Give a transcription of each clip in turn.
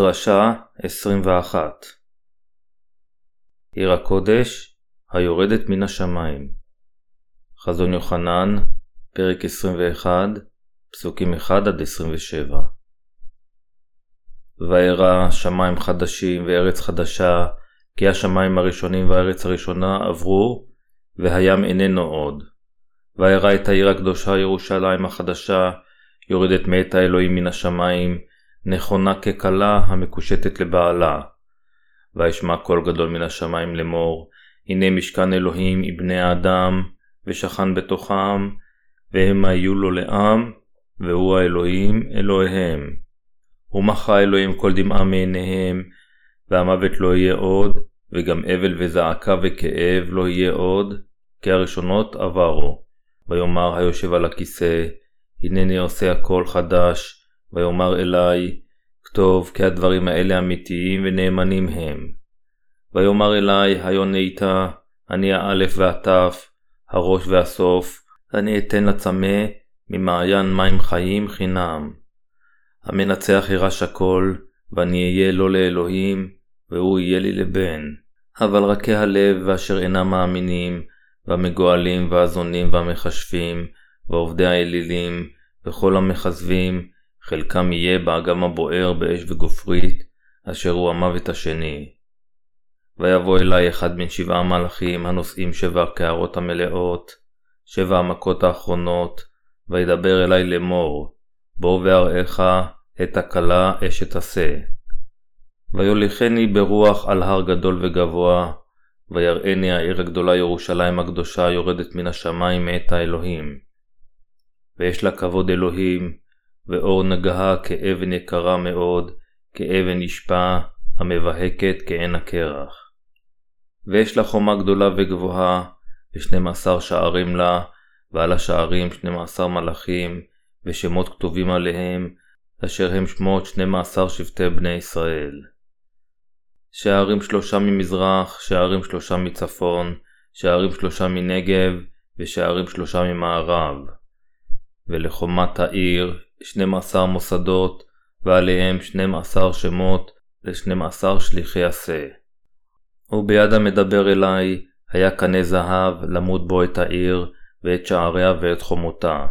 דרשה 21 עיר הקודש היורדת מן השמיים. חזון יוחנן, פרק 21, פסוקים 1-27 וארא שמיים חדשים וארץ חדשה, כי השמיים הראשונים והארץ הראשונה עברו, והים איננו עוד. וארא את העיר הקדושה ירושלים החדשה, יורדת מאת האלוהים מן השמיים, נכונה ככלה המקושטת לבעלה. וישמע קול גדול מן השמיים לאמור, הנה משכן אלוהים עם בני האדם, ושכן בתוכם, והם היו לו לעם, והוא האלוהים אלוהיהם. ומחה אלוהים כל דמעה מעיניהם, והמוות לא יהיה עוד, וגם אבל וזעקה וכאב לא יהיה עוד, כי הראשונות עברו. ויאמר היושב על הכיסא, הנני עושה הכל חדש, ויאמר אלי, כתוב כי הדברים האלה אמיתיים ונאמנים הם. ויאמר אלי, היונית, אני האלף והתף, הראש והסוף, אני אתן לצמא ממעיין מים חיים חינם. המנצח יירש הכל, ואני אהיה לו לאלוהים, והוא יהיה לי לבן. אבל רכי הלב ואשר אינם מאמינים, והמגואלים והזונים והמכשפים, ועובדי האלילים, וכל המכזבים, חלקם יהיה באגם הבוער באש וגופרית, אשר הוא המוות השני. ויבוא אלי אחד מן שבעה המלאכים הנושאים שבע הקערות המלאות, שבע המכות האחרונות, וידבר אלי לאמור, בוא ואראך את הכלה אשת עשה. ויוליכני ברוח על הר גדול וגבוה, ויראני העיר הגדולה ירושלים הקדושה יורדת מן השמיים מאת האלוהים. ויש לה כבוד אלוהים, ואור נגהה כאבן יקרה מאוד, כאבן נשפע, המבהקת כעין הקרח. ויש לה חומה גדולה וגבוהה, ושנים עשר שערים לה, ועל השערים שנים עשר מלאכים, ושמות כתובים עליהם, אשר הם שמות שנים עשר שבטי בני ישראל. שערים שלושה ממזרח, שערים שלושה מצפון, שערים שלושה מנגב, ושערים שלושה ממערב. ולחומת העיר 12 מוסדות, ועליהם 12 שמות ל-12 שליחי עשה. וביד המדבר אלי היה קנה זהב למוד בו את העיר, ואת שעריה ואת חומותה.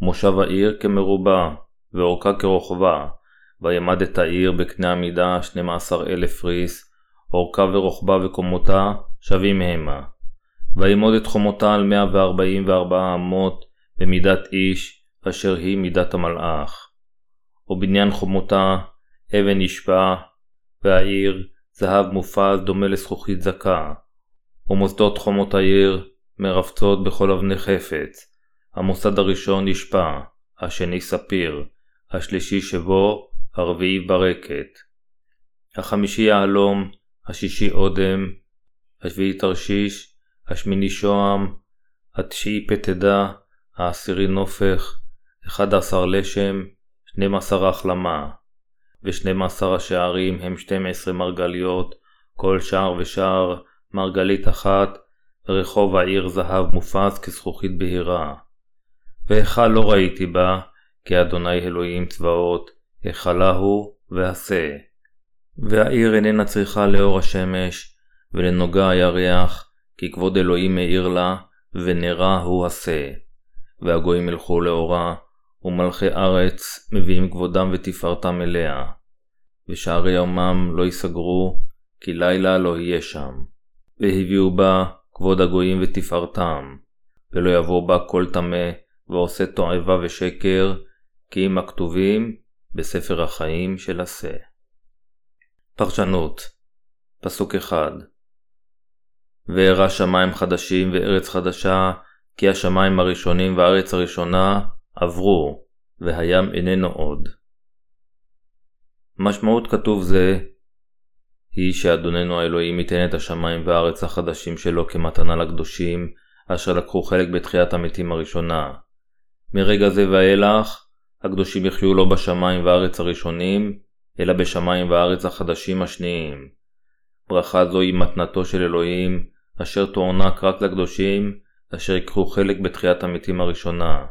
מושב העיר כמרובע, ואורכה כרוחבה, וימד את העיר בקנה המידה 12 אלף ריס, אורכה ורוחבה וקומותה שווים המה. וימוד את חומותה על 144 אמות, במידת איש, אשר היא מידת המלאך. ובניין חומותה אבן נשבע, והעיר זהב מופז דומה לזכוכית זכה. ומוסדות חומות העיר מרבצות בכל אבני חפץ. המוסד הראשון נשפע, השני ספיר, השלישי שבו, הרביעי ברקת. החמישי יהלום, השישי אודם, השביעי תרשיש, השמיני שוהם, התשיעי פתדה, העשירי נופך, 11 לשם, 12 החלמה, ו-12 השערים הם 12 מרגליות, כל שער ושער מרגלית אחת, ורחוב העיר זהב מופז כזכוכית בהירה. והיכל לא ראיתי בה, כי אדוני אלוהים צבאות, היכלה הוא ועשה. והעיר איננה צריכה לאור השמש, ולנוגה הירח, כי כבוד אלוהים מאיר לה, ונרה הוא עשה. והגויים ילכו לאורה, ומלכי ארץ מביאים כבודם ותפארתם אליה. ושערי יומם לא ייסגרו, כי לילה לא יהיה שם. והביאו בה כבוד הגויים ותפארתם, ולא יבוא בה כל טמא, ועושה תועבה ושקר, כי אם הכתובים בספר החיים של עשה. פרשנות פסוק אחד וארא שמיים חדשים וארץ חדשה, כי השמיים הראשונים והארץ הראשונה עברו, והים איננו עוד. משמעות כתוב זה היא שאדוננו האלוהים ייתן את השמיים והארץ החדשים שלו כמתנה לקדושים, אשר לקחו חלק בתחיית המתים הראשונה. מרגע זה ואילך, הקדושים יחיו לא בשמיים והארץ הראשונים, אלא בשמיים והארץ החדשים השניים. ברכה זו היא מתנתו של אלוהים, אשר תוענק רק לקדושים, אשר ייקחו חלק בתחיית המתים הראשונה.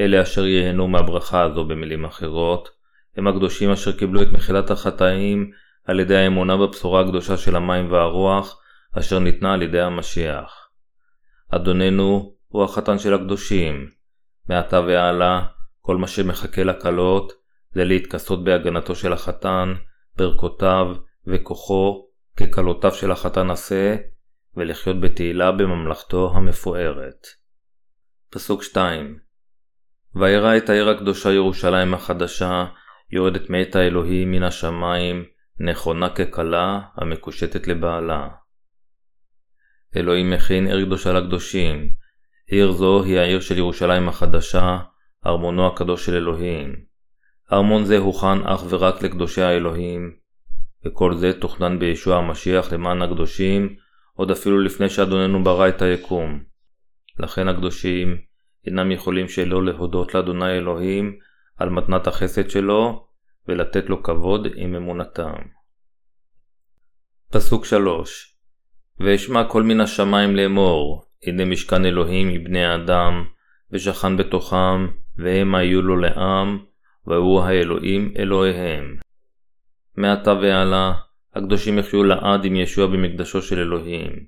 אלה אשר ייהנו מהברכה הזו במילים אחרות, הם הקדושים אשר קיבלו את מחילת החטאים על ידי האמונה בבשורה הקדושה של המים והרוח, אשר ניתנה על ידי המשיח. אדוננו הוא החתן של הקדושים. מעתה והלאה, כל מה שמחכה לקלות, זה להתכסות בהגנתו של החתן, ברכותיו וכוחו, ככלותיו של החתן עשה, ולחיות בתהילה בממלכתו המפוארת. פסוק 2 וירא את העיר הקדושה ירושלים החדשה, יורדת מאת האלוהים מן השמיים, נכונה ככלה, המקושטת לבעלה. אלוהים מכין עיר קדושה לקדושים. עיר זו היא העיר של ירושלים החדשה, ארמונו הקדוש של אלוהים. ארמון זה הוכן אך ורק לקדושי האלוהים, וכל זה תוכנן בישוע המשיח למען הקדושים, עוד אפילו לפני שאדוננו ברא את היקום. לכן הקדושים אינם יכולים שלא להודות לאדוני אלוהים על מתנת החסד שלו, ולתת לו כבוד עם אמונתם. פסוק 3 ואשמע כל מן השמיים לאמור, הנה משכן אלוהים מבני האדם, ושכן בתוכם, והם היו לו לעם, והוא האלוהים אלוהיהם. מעתה והלאה, הקדושים יחיו לעד עם ישוע במקדשו של אלוהים.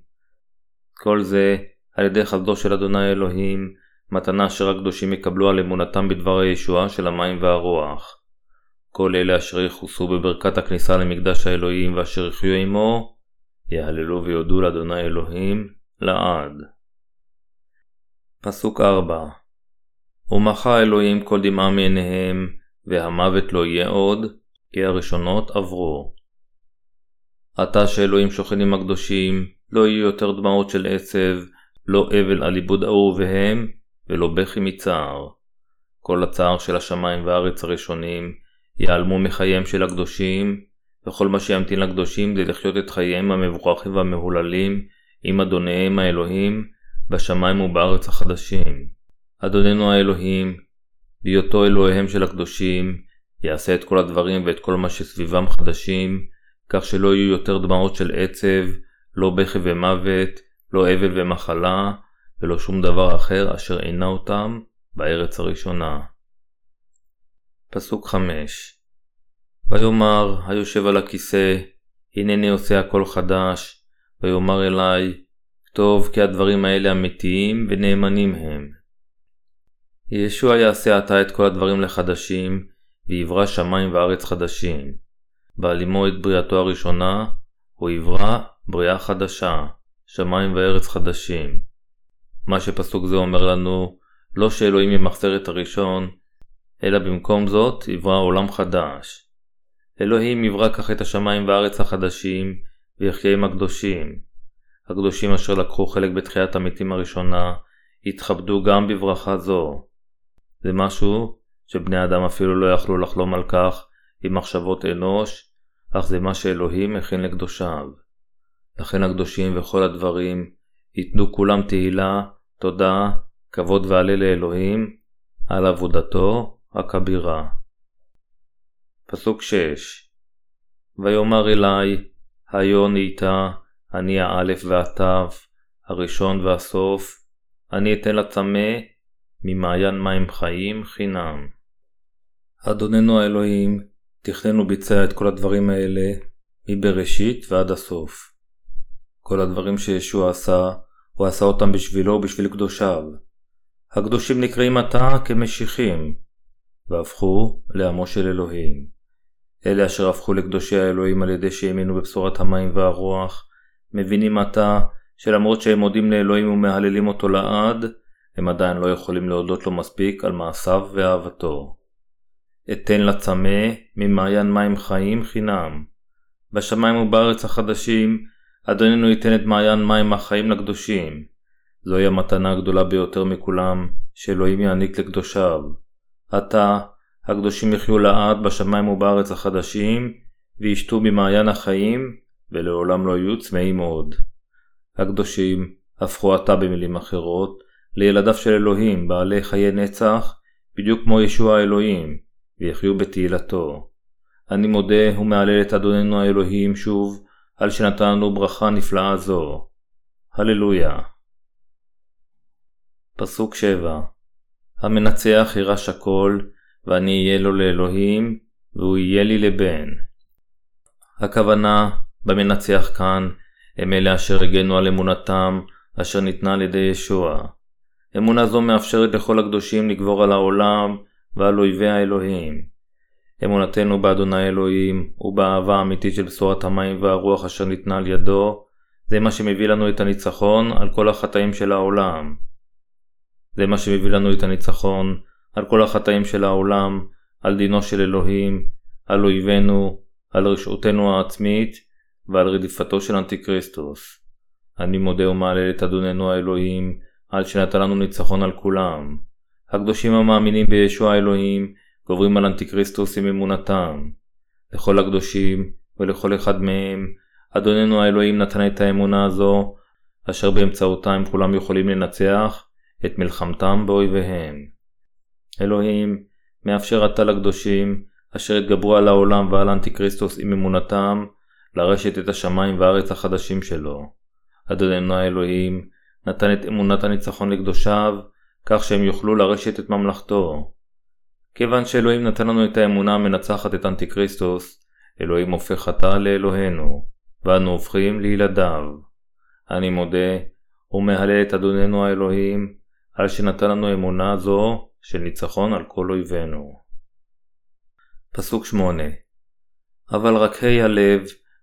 כל זה על ידי חסדו של אדוני אלוהים, מתנה אשר הקדושים יקבלו על אמונתם בדבר הישועה של המים והרוח. כל אלה אשר יכוסו בברכת הכניסה למקדש האלוהים ואשר יחיו עמו, יהללו ויודו לאדוני אלוהים לעד. פסוק 4 ומחה אלוהים כל דמעה מעיניהם, והמוות לא יהיה עוד, כי הראשונות עברו. עתה שאלוהים שוכן עם הקדושים, לא יהיו יותר דמעות של עצב, לא אבל על עיבוד אהוביהם, ולא בכי מצער. כל הצער של השמיים והארץ הראשונים ייעלמו מחייהם של הקדושים, וכל מה שימתין לקדושים זה לחיות את חייהם המבורכים והמהוללים עם אדוניהם האלוהים בשמיים ובארץ החדשים. אדוננו האלוהים, בהיותו אלוהיהם של הקדושים, יעשה את כל הדברים ואת כל מה שסביבם חדשים, כך שלא יהיו יותר דמעות של עצב, לא בכי ומוות, לא אבל ומחלה, ולא שום דבר אחר אשר עינה אותם בארץ הראשונה. פסוק 5 ויאמר היושב על הכיסא, הנני עושה הכל חדש, ויאמר אלי, טוב כי הדברים האלה אמיתיים ונאמנים הם. ישוע יעשה עתה את כל הדברים לחדשים, ויברא שמיים וארץ חדשים. בעלימו את בריאתו הראשונה, הוא יברא בריאה חדשה, שמיים וארץ חדשים. מה שפסוק זה אומר לנו, לא שאלוהים ימחזר את הראשון, אלא במקום זאת יברא עולם חדש. אלוהים יברא כך את השמיים והארץ החדשים, ויחיה עם הקדושים. הקדושים אשר לקחו חלק בתחיית המתים הראשונה, יתכבדו גם בברכה זו. זה משהו שבני אדם אפילו לא יכלו לחלום על כך עם מחשבות אנוש, אך זה מה שאלוהים הכין לקדושיו. לכן הקדושים וכל הדברים ייתנו כולם תהילה, תודה, כבוד ועלה לאלוהים, על עבודתו הכבירה. פסוק 6 ויאמר אלי, היו נהייתה, אני האלף והתף, הראשון והסוף, אני אתן לצמא ממעיין מים חיים חינם. אדוננו האלוהים, תכנן וביצע את כל הדברים האלה מבראשית ועד הסוף. כל הדברים שישוע עשה, הוא עשה אותם בשבילו ובשביל קדושיו. הקדושים נקראים עתה כמשיחים, והפכו לעמו של אלוהים. אלה אשר הפכו לקדושי האלוהים על ידי שהאמינו בבשורת המים והרוח, מבינים עתה שלמרות שהם מודים לאלוהים ומהללים אותו לעד, הם עדיין לא יכולים להודות לו מספיק על מעשיו ואהבתו. אתן לצמא ממעיין מים חיים חינם. בשמיים ובארץ החדשים, אדוננו ייתן את מעיין מים החיים לקדושים. זוהי המתנה הגדולה ביותר מכולם, שאלוהים יעניק לקדושיו. עתה, הקדושים יחיו לעד בשמיים ובארץ החדשים, וישתו ממעיין החיים, ולעולם לא יהיו צמאים עוד. הקדושים הפכו עתה במילים אחרות, לילדיו של אלוהים, בעלי חיי נצח, בדיוק כמו ישוע האלוהים, ויחיו בתהילתו. אני מודה ומהלל את אדוננו האלוהים שוב, על שנתן לנו ברכה נפלאה זו. הללויה. פסוק 7 המנצח יירש הכל, ואני אהיה לו לאלוהים, והוא יהיה לי לבן. הכוונה במנצח כאן הם אלה אשר הגנו על אמונתם אשר ניתנה על ידי ישוע. אמונה זו מאפשרת לכל הקדושים לגבור על העולם ועל אויבי האלוהים. אמונתנו באדוני אלוהים ובאהבה האמיתית של בשורת המים והרוח אשר ניתנה על ידו, זה מה שמביא לנו את הניצחון על כל החטאים של העולם. זה מה שמביא לנו את הניצחון על כל החטאים של העולם, על דינו של אלוהים, על אויבינו, על רשעותנו העצמית ועל רדיפתו של אנטיקריסטוס. אני מודה ומהלל את אדוננו האלוהים, על שנתן לנו ניצחון על כולם. הקדושים המאמינים בישוע האלוהים גוברים על אנטיקריסטוס עם אמונתם. לכל הקדושים ולכל אחד מהם, אדוננו האלוהים נתן את האמונה הזו, אשר באמצעותה הם כולם יכולים לנצח את מלחמתם באויביהם. אלוהים מאפשר עתה לקדושים, אשר התגברו על העולם ועל אנטיקריסטוס עם אמונתם, לרשת את השמיים והארץ החדשים שלו. אדוננו האלוהים נתן את אמונת הניצחון לקדושיו, כך שהם יוכלו לרשת את ממלכתו. כיוון שאלוהים נתן לנו את האמונה המנצחת את אנטיקריסטוס, אלוהים הופך עתה לאלוהינו, ואנו הופכים לילדיו. אני מודה ומהלל את אדוננו האלוהים, על שנתן לנו אמונה זו של ניצחון על כל אויבינו. פסוק 8 אבל רק ה' הלב,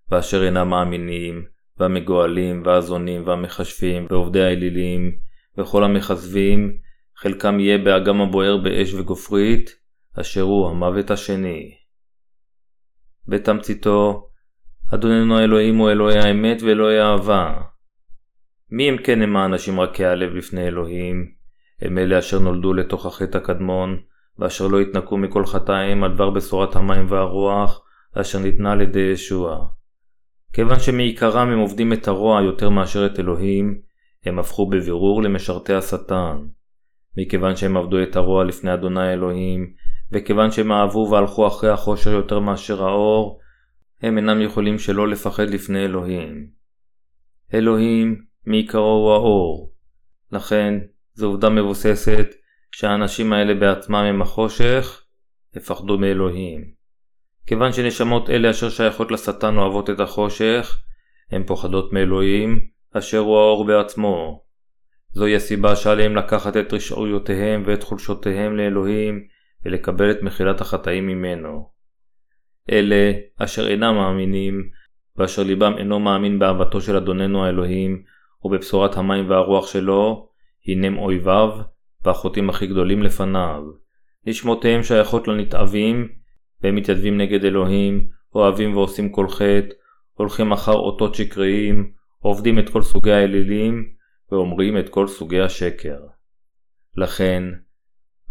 ואשר אינם מאמינים, והמגואלים, והזונים, והמכשפים, ועובדי האלילים, וכל המכזבים, חלקם יהיה באגם הבוער באש וגופרית, אשר הוא המוות השני. בתמציתו, אדוננו האלוהים הוא אלוהי האמת ואלוהי האהבה. מי אם כן הם האנשים רכי הלב לפני אלוהים? הם אלה אשר נולדו לתוך החטא הקדמון, ואשר לא התנקו מכל חטאיהם על דבר בשורת המים והרוח, אשר ניתנה על ידי ישוע. כיוון שמעיקרם הם עובדים את הרוע יותר מאשר את אלוהים, הם הפכו בבירור למשרתי השטן. מכיוון שהם עבדו את הרוע לפני אדוני אלוהים, וכיוון שהם אהבו והלכו אחרי החושר יותר מאשר האור, הם אינם יכולים שלא לפחד לפני אלוהים. אלוהים מעיקרו הוא האור. לכן, זו עובדה מבוססת שהאנשים האלה בעצמם הם החושך, הפחדו מאלוהים. כיוון שנשמות אלה אשר שייכות לשטן אוהבות את החושך, הן פוחדות מאלוהים, אשר הוא האור בעצמו. זוהי הסיבה שעליהם לקחת את רשעויותיהם ואת חולשותיהם לאלוהים, ולקבל את מחילת החטאים ממנו. אלה אשר אינם מאמינים, ואשר ליבם אינו מאמין באהבתו של אדוננו האלוהים, ובבשורת המים והרוח שלו, הנם אויביו, והחוטאים הכי גדולים לפניו. נשמותיהם שייכות לנתעבים, והם מתיידבים נגד אלוהים, אוהבים ועושים כל חטא, הולכים אחר אותות שקריים, עובדים את כל סוגי האלילים, ואומרים את כל סוגי השקר. לכן,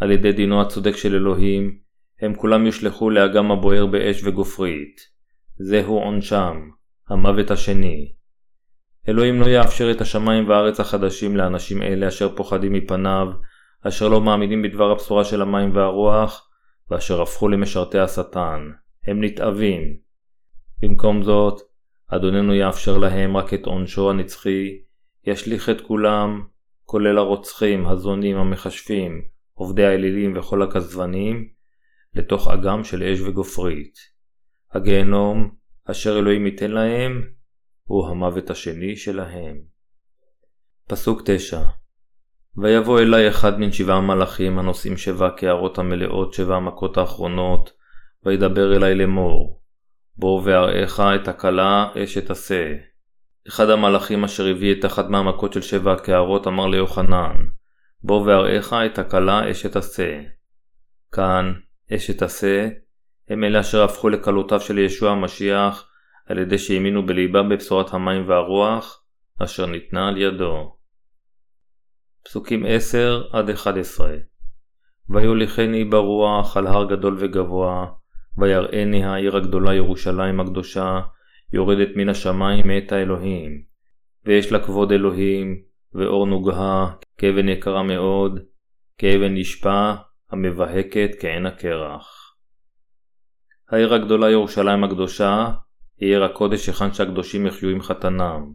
על ידי דינו הצודק של אלוהים, הם כולם יושלכו לאגם הבוער באש וגופרית. זהו עונשם, המוות השני. אלוהים לא יאפשר את השמיים והארץ החדשים לאנשים אלה אשר פוחדים מפניו, אשר לא מאמינים בדבר הבשורה של המים והרוח, ואשר הפכו למשרתי השטן. הם נתעבים. במקום זאת, אדוננו יאפשר להם רק את עונשו הנצחי, ישליך את כולם, כולל הרוצחים, הזונים, המכשפים, עובדי האלילים וכל הכזבנים, לתוך אגם של אש וגופרית. הגיהנום, אשר אלוהים ייתן להם, הוא המוות השני שלהם. פסוק 9 ויבוא אלי אחד מן שבעה המלאכים הנושאים שבע קערות המלאות שבע המכות האחרונות, וידבר אלי לאמור, בוא ואראך את הכלה אשת עשה. אחד המלאכים אשר הביא את אחת מהמכות של שבע הקערות אמר ליוחנן, בוא ואראך את הכלה אשת עשה. כאן, אשת עשה, הם אלה אשר הפכו לכלותיו של ישוע המשיח, על ידי שהאמינו בליבם בבשורת המים והרוח, אשר ניתנה על ידו. פסוקים 10-11 ויוליכני ברוח על הר גדול וגבוה, ויראני העיר הגדולה ירושלים הקדושה, יורדת מן השמיים מאת האלוהים. ויש לה כבוד אלוהים, ואור נוגה, כאבן יקרה מאוד, כאבן נשפע, המבהקת כעין הקרח. העיר הגדולה ירושלים הקדושה, היא עיר הקודש היכן שהקדושים יחיו עם חתנם.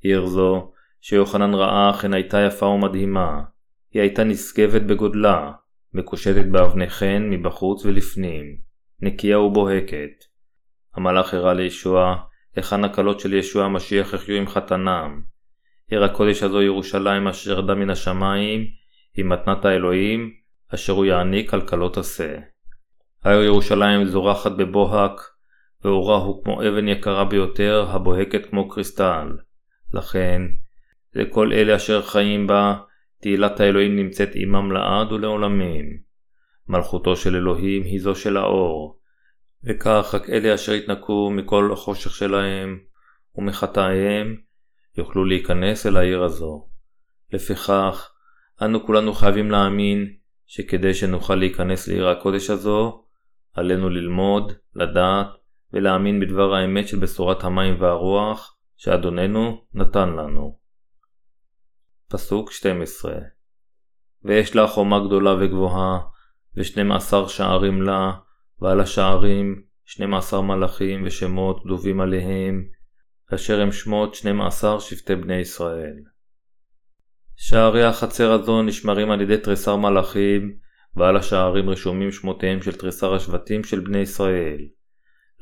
עיר זו, שיוחנן ראה אכן הייתה יפה ומדהימה. היא הייתה נשגבת בגודלה, מקושטת באבני חן מבחוץ ולפנים. נקייה ובוהקת. המלאך הראה לישוע היכן הקלות של ישוע המשיח יחיו עם חתנם. עיר הקודש הזו ירושלים אשר ירדה מן השמיים, היא מתנת האלוהים, אשר הוא יעניק על כלות עשה. העיר ירושלים זורחת בבוהק, ואורה הוא כמו אבן יקרה ביותר, הבוהקת כמו קריסטל. לכן, לכל אלה אשר חיים בה, תהילת האלוהים נמצאת עמם לעד ולעולמים. מלכותו של אלוהים היא זו של האור, וכך רק אלה אשר יתנקו מכל החושך שלהם ומחטאיהם יוכלו להיכנס אל העיר הזו. לפיכך, אנו כולנו חייבים להאמין שכדי שנוכל להיכנס לעיר הקודש הזו, עלינו ללמוד, לדעת ולהאמין בדבר האמת של בשורת המים והרוח שאדוננו נתן לנו. פסוק 12 ויש לה חומה גדולה וגבוהה, ושנים עשר שערים לה, ועל השערים שנים עשר מלאכים ושמות כתובים עליהם, אשר הם שמות שנים עשר שבטי בני ישראל. שערי החצר הזו נשמרים על ידי תריסר מלאכים, ועל השערים רשומים שמותיהם של תריסר השבטים של בני ישראל.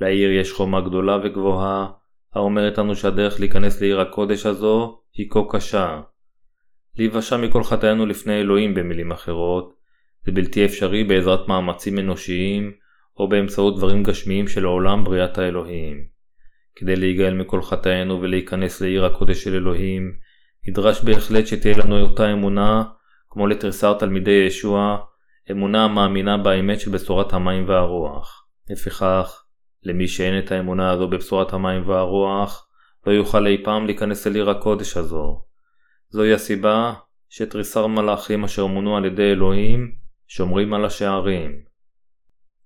לעיר יש חומה גדולה וגבוהה, האומרת לנו שהדרך להיכנס לעיר הקודש הזו היא כה קשה. להיוושע מכל חטאינו לפני אלוהים במילים אחרות, זה בלתי אפשרי בעזרת מאמצים אנושיים, או באמצעות דברים גשמיים של עולם בריאת האלוהים. כדי להיגאל מכל חטאינו ולהיכנס לעיר הקודש של אלוהים, נדרש בהחלט שתהיה לנו אותה אמונה, כמו לתריסר תלמידי ישוע, אמונה המאמינה באמת של בשורת המים והרוח. לפיכך, למי שאין את האמונה הזו בבשורת המים והרוח, לא יוכל אי פעם להיכנס אל עיר הקודש הזו. זוהי הסיבה שתריסר מלאכים אשר מונו על ידי אלוהים, שומרים על השערים.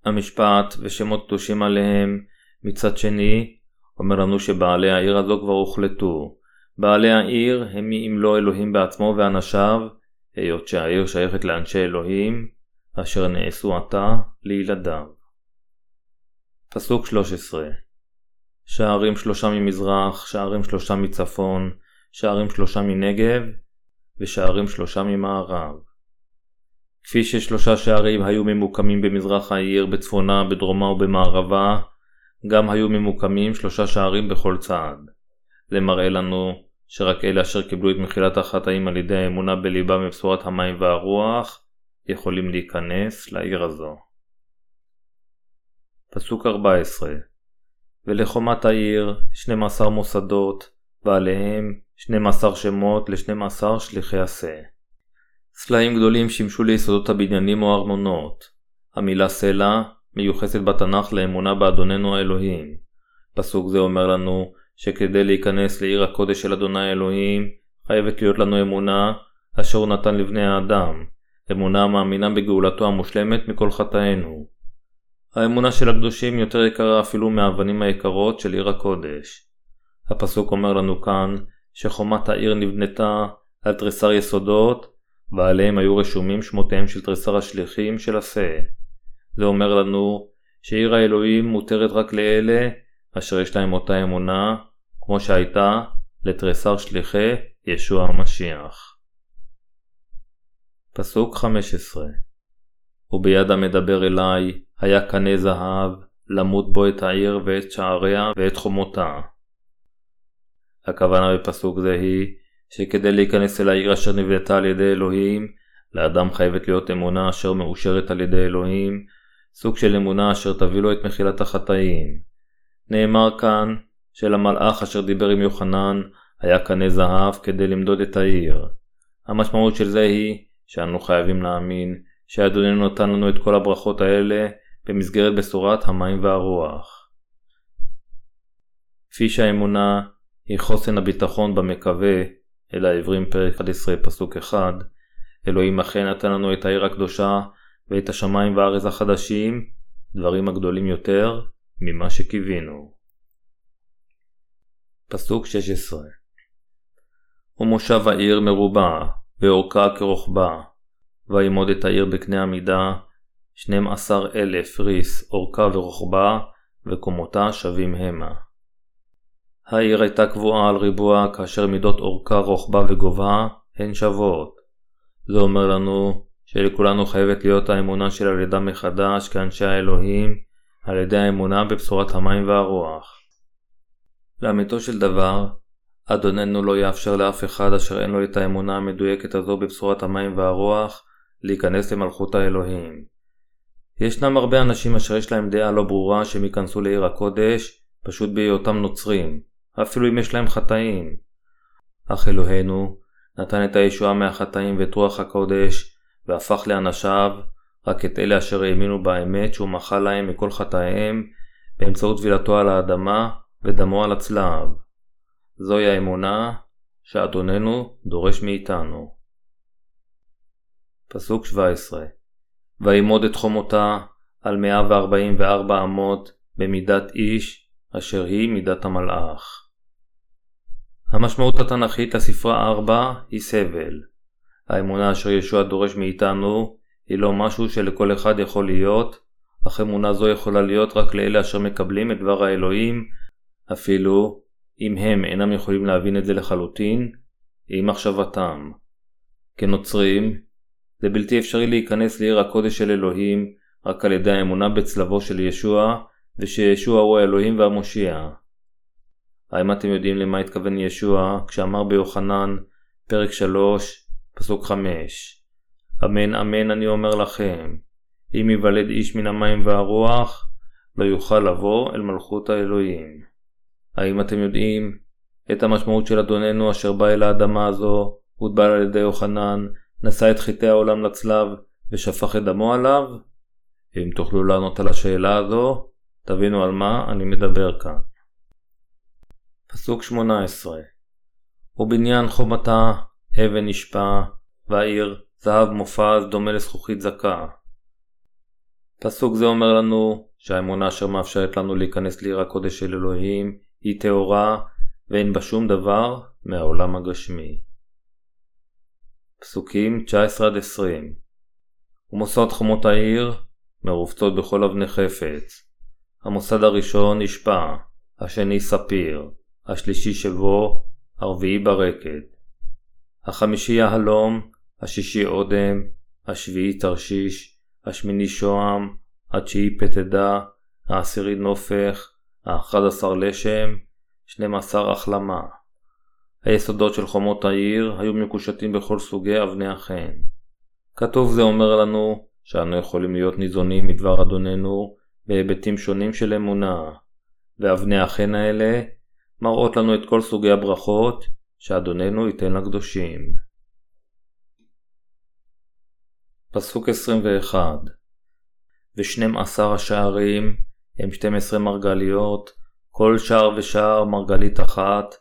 המשפט ושמות קדושים עליהם, מצד שני, אומר לנו שבעלי העיר הזו כבר הוחלטו. בעלי העיר הם מי אם לא אלוהים בעצמו ואנשיו, היות שהעיר שייכת לאנשי אלוהים, אשר נעשו עתה לילדיו. פסוק 13 שערים שלושה ממזרח, שערים שלושה מצפון, שערים שלושה מנגב, ושערים שלושה ממערב. כפי ששלושה שערים היו ממוקמים במזרח העיר, בצפונה, בדרומה ובמערבה, גם היו ממוקמים שלושה שערים בכל צעד. זה מראה לנו שרק אלה אשר קיבלו את מחילת החטאים על ידי האמונה בליבם בבשורת המים והרוח, יכולים להיכנס לעיר הזו. פסוק 14 ולחומת העיר 12 מוסדות, ועליהם 12 שמות ל-12 שליחי עשה. סלעים גדולים שימשו ליסודות הבניינים או ארמונות. המילה סלע מיוחסת בתנ"ך לאמונה באדוננו האלוהים. פסוק זה אומר לנו שכדי להיכנס לעיר הקודש של אדוני האלוהים, חייבת להיות לנו אמונה אשר הוא נתן לבני האדם, אמונה המאמינה בגאולתו המושלמת מכל חטאינו. האמונה של הקדושים יותר יקרה אפילו מהאבנים היקרות של עיר הקודש. הפסוק אומר לנו כאן שחומת העיר נבנתה על תריסר יסודות ועליהם היו רשומים שמותיהם של תריסר השליחים של עשה. זה אומר לנו שעיר האלוהים מותרת רק לאלה אשר יש להם אותה אמונה, כמו שהייתה לתריסר שליחי ישוע המשיח. פסוק 15 וביד המדבר אליי היה קנה זהב, למות בו את העיר ואת שעריה ואת חומותה. הכוונה בפסוק זה היא שכדי להיכנס אל העיר אשר נבנתה על ידי אלוהים, לאדם חייבת להיות אמונה אשר מאושרת על ידי אלוהים, סוג של אמונה אשר תביא לו את מחילת החטאים. נאמר כאן שלמלאך אשר דיבר עם יוחנן היה קנה זהב כדי למדוד את העיר. המשמעות של זה היא שאנו חייבים להאמין שאדוננו נתן לנו את כל הברכות האלה במסגרת בשורת המים והרוח. כפי שהאמונה היא חוסן הביטחון במקווה, אל העברים פרק 11 פסוק 1, אלוהים אכן נתן לנו את העיר הקדושה ואת השמיים והארץ החדשים, דברים הגדולים יותר ממה שקיווינו. פסוק 16 ומושב העיר מרובע, ואורכה כרוחבה, וימוד את העיר בקנה המידה, 12 אלף ריס אורכה ורוחבה, וקומותה שווים המה. העיר הייתה קבועה על ריבוע כאשר מידות אורכה, רוחבה וגובה הן שוות. זה אומר לנו שלכולנו חייבת להיות האמונה של הלידה מחדש כאנשי האלוהים, על ידי האמונה בבשורת המים והרוח. לאמיתו של דבר, אדוננו לא יאפשר לאף אחד אשר אין לו את האמונה המדויקת הזו בבשורת המים והרוח, להיכנס למלכות האלוהים. ישנם הרבה אנשים אשר יש להם דעה לא ברורה שהם ייכנסו לעיר הקודש, פשוט בהיותם נוצרים, אפילו אם יש להם חטאים. אך אלוהינו נתן את הישועה מהחטאים ואת רוח הקודש, והפך לאנשיו רק את אלה אשר האמינו באמת שהוא מחל להם מכל חטאיהם באמצעות טבילתו על האדמה ודמו על הצלב. זוהי האמונה שאדוננו דורש מאיתנו. פסוק 17 וימוד את חומותה על 144 אמות במידת איש אשר היא מידת המלאך. המשמעות התנ"כית לספרה 4 היא סבל. האמונה אשר ישוע דורש מאיתנו היא לא משהו שלכל אחד יכול להיות, אך אמונה זו יכולה להיות רק לאלה אשר מקבלים את דבר האלוהים, אפילו אם הם אינם יכולים להבין את זה לחלוטין, עם מחשבתם. כנוצרים, זה בלתי אפשרי להיכנס לעיר הקודש של אלוהים רק על ידי האמונה בצלבו של ישוע, ושישוע הוא האלוהים והמושיע. האם אתם יודעים למה התכוון ישוע כשאמר ביוחנן, פרק 3, פסוק 5 אמן אמן אני אומר לכם, אם ייוולד איש מן המים והרוח, לא יוכל לבוא אל מלכות האלוהים. האם אתם יודעים את המשמעות של אדוננו אשר בא אל האדמה הזו, הוטבל על ידי יוחנן, נשא את חטאי העולם לצלב ושפך את דמו עליו? אם תוכלו לענות על השאלה הזו, תבינו על מה אני מדבר כאן. פסוק 18 ובניין חומתה אבן נשפע, והעיר זהב מופז דומה לזכוכית זכה. פסוק זה אומר לנו שהאמונה אשר מאפשרת לנו להיכנס לעיר הקודש של אלוהים היא טהורה ואין בה שום דבר מהעולם הגשמי. פסוקים 19-20 ומוסד חומות העיר מרובצות בכל אבני חפץ. המוסד הראשון נשפע, השני ספיר, השלישי שבו, הרביעי ברקת. החמישי יהלום, השישי אודם, השביעי תרשיש, השמיני שוהם, התשיעי פתדה, העשירי נופך, האחד עשר לשם, שנים עשר החלמה. היסודות של חומות העיר היו מקושטים בכל סוגי אבני החן. כתוב זה אומר לנו שאנו יכולים להיות ניזונים מדבר אדוננו בהיבטים שונים של אמונה, ואבני החן האלה מראות לנו את כל סוגי הברכות שאדוננו ייתן לקדושים. פסוק 21 ושנים עשר השערים הם 12 מרגליות, כל שער ושער מרגלית אחת,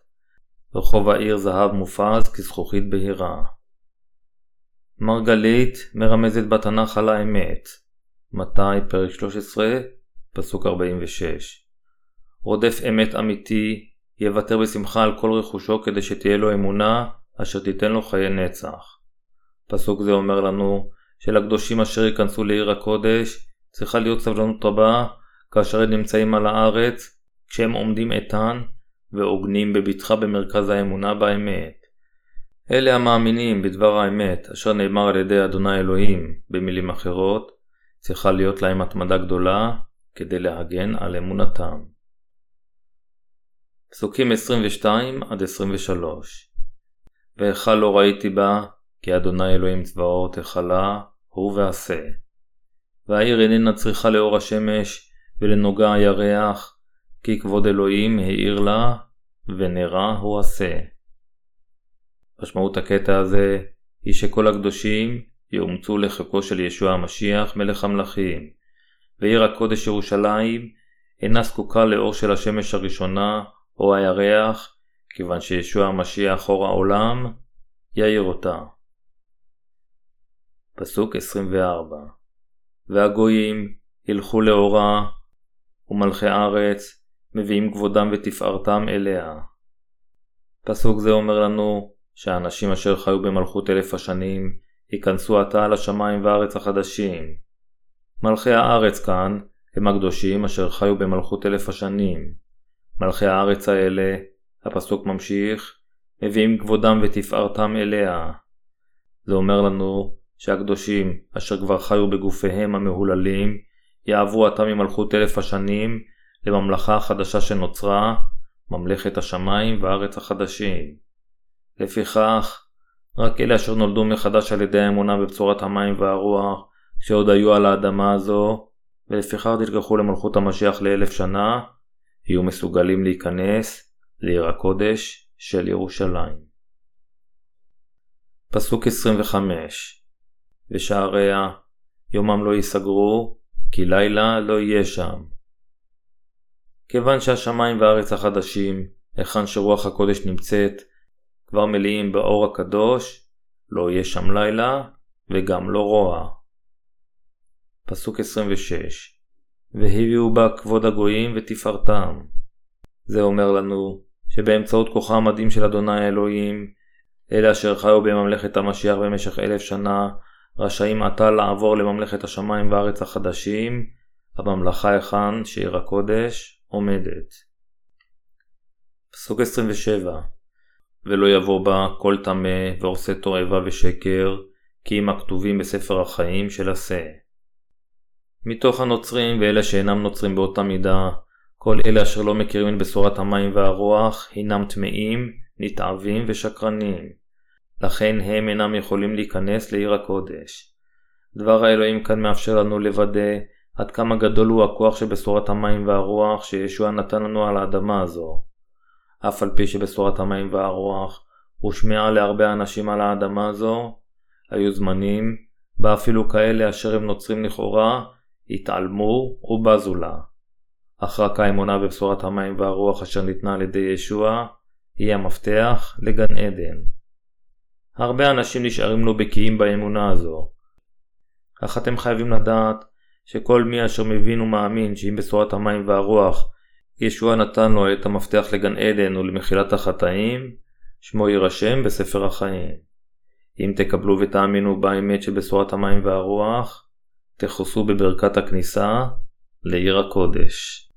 רחוב העיר זהב מופז כזכוכית בהירה. מרגלית מרמזת בתנ"ך על האמת. מתי פרק 13, פסוק 46. רודף אמת אמיתי, יוותר בשמחה על כל רכושו כדי שתהיה לו אמונה, אשר תיתן לו חיי נצח. פסוק זה אומר לנו שלקדושים אשר ייכנסו לעיר הקודש צריכה להיות סבלנות רבה כאשר הם נמצאים על הארץ, כשהם עומדים איתן והוגנים בבטחה במרכז האמונה באמת. אלה המאמינים בדבר האמת אשר נאמר על ידי אדוני אלוהים, במילים אחרות, צריכה להיות להם התמדה גדולה כדי להגן על אמונתם. פסוקים 22-23 והיכל לא ראיתי בה, כי אדוני אלוהים צבאות החלה, הוא ועשה. והעיר איננה צריכה לאור השמש ולנוגע הירח, כי כבוד אלוהים האיר לה, ונרה הוא עשה. משמעות הקטע הזה היא שכל הקדושים יאומצו לחיקו של ישוע המשיח מלך המלכים, ועיר הקודש ירושלים אינה זקוקה לאור של השמש הראשונה או הירח, כיוון שישוע המשיח אור העולם יאיר אותה. פסוק 24 והגויים ילכו לאורה, ומלכי ארץ מביאים כבודם ותפארתם אליה. פסוק זה אומר לנו שהאנשים אשר חיו במלכות אלף השנים ייכנסו עתה לשמיים וארץ החדשים. מלכי הארץ כאן הם הקדושים אשר חיו במלכות אלף השנים. מלכי הארץ האלה, הפסוק ממשיך, מביאים כבודם ותפארתם אליה. זה אומר לנו שהקדושים, אשר כבר חיו בגופיהם המהוללים, יעברו עתה ממלכות אלף השנים לממלכה החדשה שנוצרה, ממלכת השמיים והארץ החדשים. לפיכך, רק אלה אשר נולדו מחדש על ידי האמונה בבשורת המים והרוח, שעוד היו על האדמה הזו, ולפיכך תלקחו למלכות המשיח לאלף שנה, יהיו מסוגלים להיכנס לעיר הקודש של ירושלים. פסוק 25 ושעריה יומם לא ייסגרו, כי לילה לא יהיה שם. כיוון שהשמיים והארץ החדשים, היכן שרוח הקודש נמצאת, כבר מלאים באור הקדוש, לא יהיה שם לילה, וגם לא רוע. פסוק 26 והביאו בה כבוד הגויים ותפארתם. זה אומר לנו שבאמצעות כוחה המדהים של אדוני האלוהים, אלה אשר חיו בממלכת המשיח במשך אלף שנה, רשאים עתה לעבור לממלכת השמיים והארץ החדשים, הממלכה היכן שעיר הקודש עומדת. פסוק 27 ולא יבוא בה כל טמא ועושה תועבה ושקר, כי אם הכתובים בספר החיים של עשה. מתוך הנוצרים ואלה שאינם נוצרים באותה מידה, כל אלה אשר לא מכירים את בשורת המים והרוח, הינם טמאים, נתעבים ושקרנים. לכן הם אינם יכולים להיכנס לעיר הקודש. דבר האלוהים כאן מאפשר לנו לוודא עד כמה גדול הוא הכוח של בשורת המים והרוח שישוע נתן לנו על האדמה הזו. אף על פי שבשורת המים והרוח הושמעה להרבה אנשים על האדמה הזו, היו זמנים, בה אפילו כאלה אשר הם נוצרים לכאורה, התעלמו ובזו לה. אך רק האמונה בבשורת המים והרוח אשר ניתנה על ידי ישוע, היא המפתח לגן עדן. הרבה אנשים נשארים לא בקיאים באמונה הזו. אך אתם חייבים לדעת שכל מי אשר מבין ומאמין שאם בשורת המים והרוח ישוע נתן לו את המפתח לגן עדן ולמחילת החטאים, שמו יירשם בספר החיים. אם תקבלו ותאמינו באמת שבשורת המים והרוח, תכוסו בברכת הכניסה לעיר הקודש.